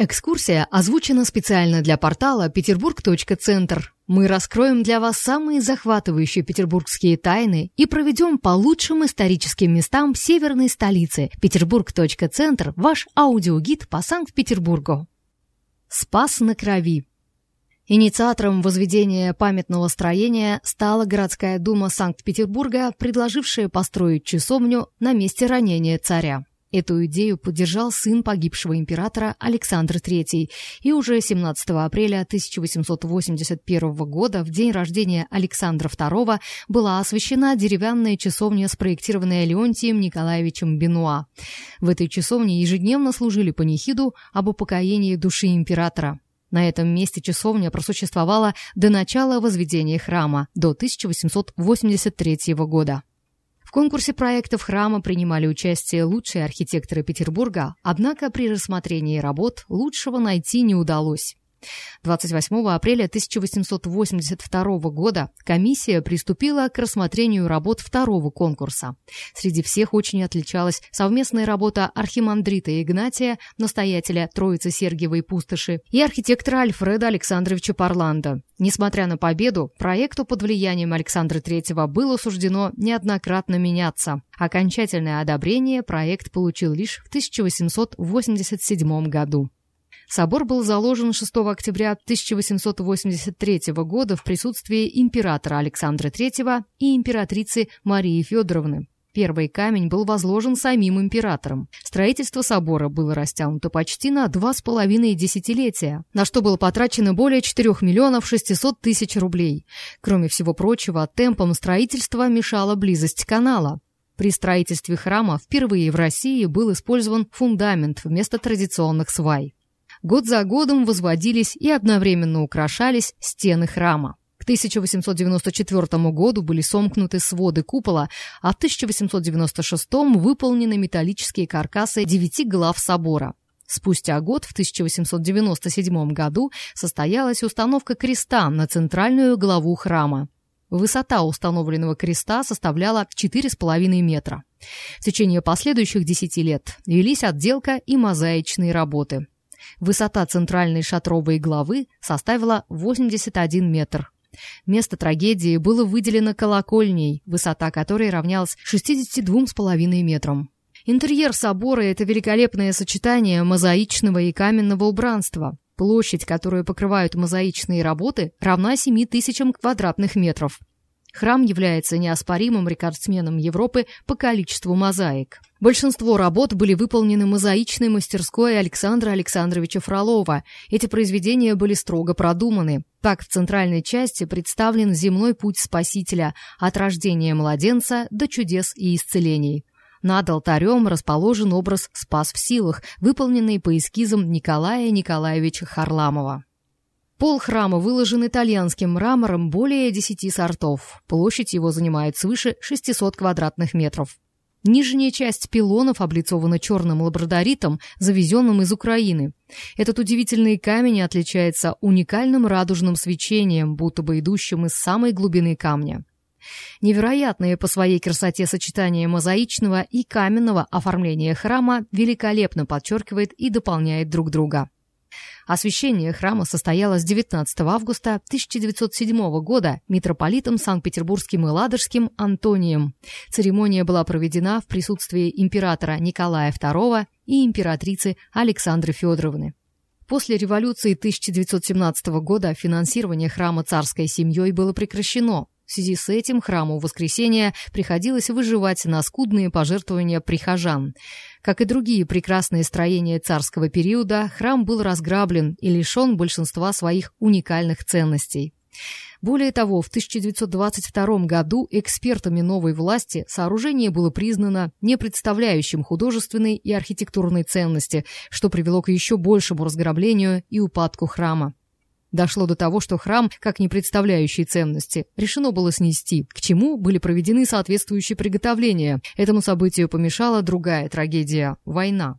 Экскурсия озвучена специально для портала Петербург.центр. Мы раскроем для вас самые захватывающие петербургские тайны и проведем по лучшим историческим местам северной столицы. Петербург.центр – ваш аудиогид по Санкт-Петербургу. Спас на крови. Инициатором возведения памятного строения стала городская дума Санкт-Петербурга, предложившая построить часовню на месте ранения царя. Эту идею поддержал сын погибшего императора Александр III, и уже 17 апреля 1881 года, в день рождения Александра II, была освящена деревянная часовня, спроектированная Леонтием Николаевичем Бенуа. В этой часовне ежедневно служили панихиду об упокоении души императора. На этом месте часовня просуществовала до начала возведения храма, до 1883 года. В конкурсе проектов храма принимали участие лучшие архитекторы Петербурга, однако при рассмотрении работ лучшего найти не удалось. 28 апреля 1882 года комиссия приступила к рассмотрению работ второго конкурса. Среди всех очень отличалась совместная работа архимандрита Игнатия, настоятеля Троицы Сергиевой пустоши, и архитектора Альфреда Александровича Парланда. Несмотря на победу, проекту под влиянием Александра III было суждено неоднократно меняться. Окончательное одобрение проект получил лишь в 1887 году. Собор был заложен 6 октября 1883 года в присутствии императора Александра III и императрицы Марии Федоровны. Первый камень был возложен самим императором. Строительство собора было растянуто почти на два с половиной десятилетия, на что было потрачено более 4 миллионов 600 тысяч рублей. Кроме всего прочего, темпом строительства мешала близость канала. При строительстве храма впервые в России был использован фундамент вместо традиционных свай. Год за годом возводились и одновременно украшались стены храма. К 1894 году были сомкнуты своды купола, а в 1896 выполнены металлические каркасы девяти глав собора. Спустя год, в 1897 году, состоялась установка креста на центральную главу храма. Высота установленного креста составляла 4,5 метра. В течение последующих 10 лет велись отделка и мозаичные работы. Высота центральной шатровой главы составила 81 метр. Место трагедии было выделено колокольней, высота которой равнялась 62,5 метрам. Интерьер собора – это великолепное сочетание мозаичного и каменного убранства. Площадь, которую покрывают мозаичные работы, равна 7 тысячам квадратных метров. Храм является неоспоримым рекордсменом Европы по количеству мозаик. Большинство работ были выполнены мозаичной мастерской Александра Александровича Фролова. Эти произведения были строго продуманы. Так, в центральной части представлен земной путь Спасителя от рождения младенца до чудес и исцелений. Над алтарем расположен образ «Спас в силах», выполненный по эскизам Николая Николаевича Харламова. Пол храма выложен итальянским мрамором более 10 сортов. Площадь его занимает свыше 600 квадратных метров. Нижняя часть пилонов облицована черным лабрадоритом, завезенным из Украины. Этот удивительный камень отличается уникальным радужным свечением, будто бы идущим из самой глубины камня. Невероятное по своей красоте сочетание мозаичного и каменного оформления храма великолепно подчеркивает и дополняет друг друга. Освящение храма состоялось 19 августа 1907 года митрополитом Санкт-Петербургским и Ладожским Антонием. Церемония была проведена в присутствии императора Николая II и императрицы Александры Федоровны. После революции 1917 года финансирование храма царской семьей было прекращено. В связи с этим храму Воскресения приходилось выживать на скудные пожертвования прихожан. Как и другие прекрасные строения царского периода, храм был разграблен и лишен большинства своих уникальных ценностей. Более того, в 1922 году экспертами новой власти сооружение было признано не представляющим художественной и архитектурной ценности, что привело к еще большему разграблению и упадку храма. Дошло до того, что храм, как не представляющий ценности, решено было снести, к чему были проведены соответствующие приготовления. Этому событию помешала другая трагедия – война.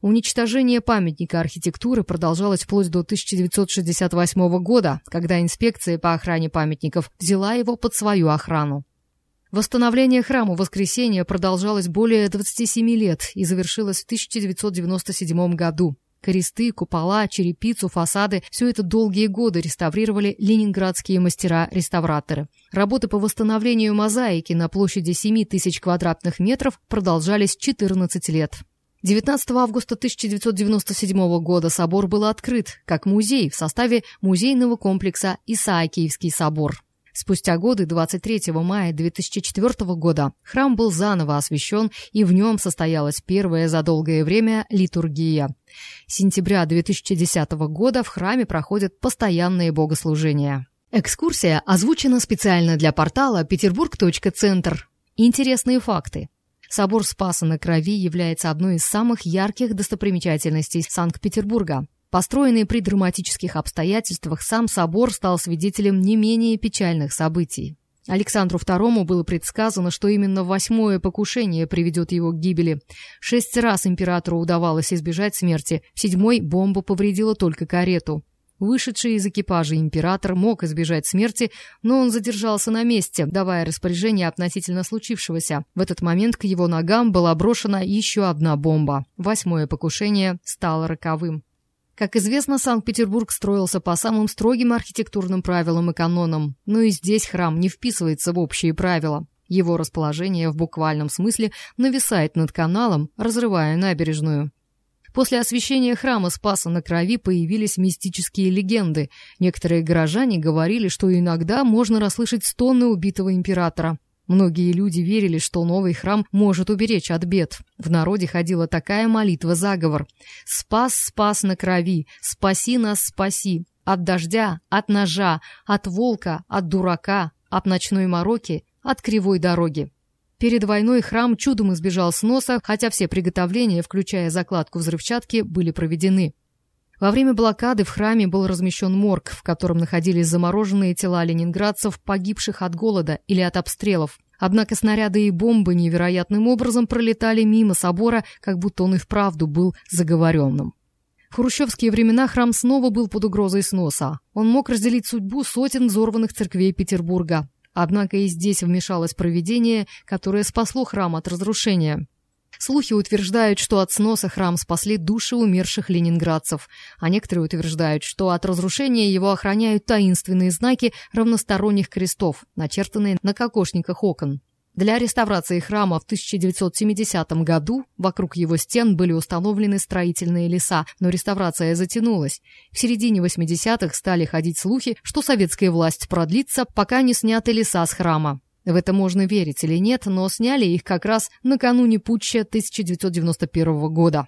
Уничтожение памятника архитектуры продолжалось вплоть до 1968 года, когда инспекция по охране памятников взяла его под свою охрану. Восстановление храма Воскресения продолжалось более 27 лет и завершилось в 1997 году. Кресты, купола, черепицу, фасады – все это долгие годы реставрировали ленинградские мастера-реставраторы. Работы по восстановлению мозаики на площади 7 тысяч квадратных метров продолжались 14 лет. 19 августа 1997 года собор был открыт как музей в составе музейного комплекса Исаакиевский собор. Спустя годы, 23 мая 2004 года, храм был заново освящен, и в нем состоялась первая за долгое время литургия. С сентября 2010 года в храме проходят постоянные богослужения. Экскурсия озвучена специально для портала peterburg.центр. Интересные факты. Собор Спаса на Крови является одной из самых ярких достопримечательностей Санкт-Петербурга. Построенный при драматических обстоятельствах, сам собор стал свидетелем не менее печальных событий. Александру II было предсказано, что именно восьмое покушение приведет его к гибели. Шесть раз императору удавалось избежать смерти, седьмой бомба повредила только карету. Вышедший из экипажа император мог избежать смерти, но он задержался на месте, давая распоряжение относительно случившегося. В этот момент к его ногам была брошена еще одна бомба. Восьмое покушение стало роковым. Как известно, Санкт-Петербург строился по самым строгим архитектурным правилам и канонам, но и здесь храм не вписывается в общие правила. Его расположение в буквальном смысле нависает над каналом, разрывая набережную. После освящения храма Спаса на Крови появились мистические легенды. Некоторые горожане говорили, что иногда можно расслышать стоны убитого императора. Многие люди верили, что новый храм может уберечь от бед. В народе ходила такая молитва-заговор. «Спас, спас на крови! Спаси нас, спаси! От дождя, от ножа, от волка, от дурака, от ночной мороки, от кривой дороги!» Перед войной храм чудом избежал сноса, хотя все приготовления, включая закладку взрывчатки, были проведены. Во время блокады в храме был размещен морг, в котором находились замороженные тела ленинградцев, погибших от голода или от обстрелов. Однако снаряды и бомбы невероятным образом пролетали мимо собора, как будто он и вправду был заговоренным. В хрущевские времена храм снова был под угрозой сноса. Он мог разделить судьбу сотен взорванных церквей Петербурга. Однако и здесь вмешалось провидение, которое спасло храм от разрушения. Слухи утверждают, что от сноса храм спасли души умерших ленинградцев, а некоторые утверждают, что от разрушения его охраняют таинственные знаки равносторонних крестов, начертанные на кокошниках окон. Для реставрации храма в 1970 году вокруг его стен были установлены строительные леса, но реставрация затянулась. В середине 80-х стали ходить слухи, что советская власть продлится, пока не сняты леса с храма. В это можно верить или нет, но сняли их как раз накануне путча 1991 года.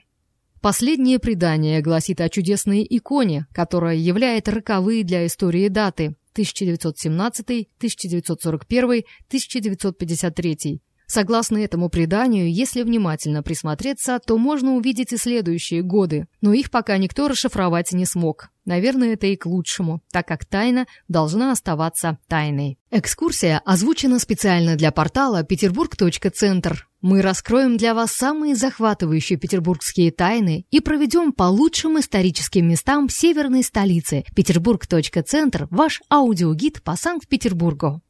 Последнее предание гласит о чудесной иконе, которая является роковые для истории даты 1917, 1941, 1953. Согласно этому преданию, если внимательно присмотреться, то можно увидеть и следующие годы, но их пока никто расшифровать не смог. Наверное, это и к лучшему, так как тайна должна оставаться тайной. Экскурсия озвучена специально для портала peterburg.центр. Мы раскроем для вас самые захватывающие петербургские тайны и проведем по лучшим историческим местам северной столицы. Peterburg.центр – ваш аудиогид по Санкт-Петербургу.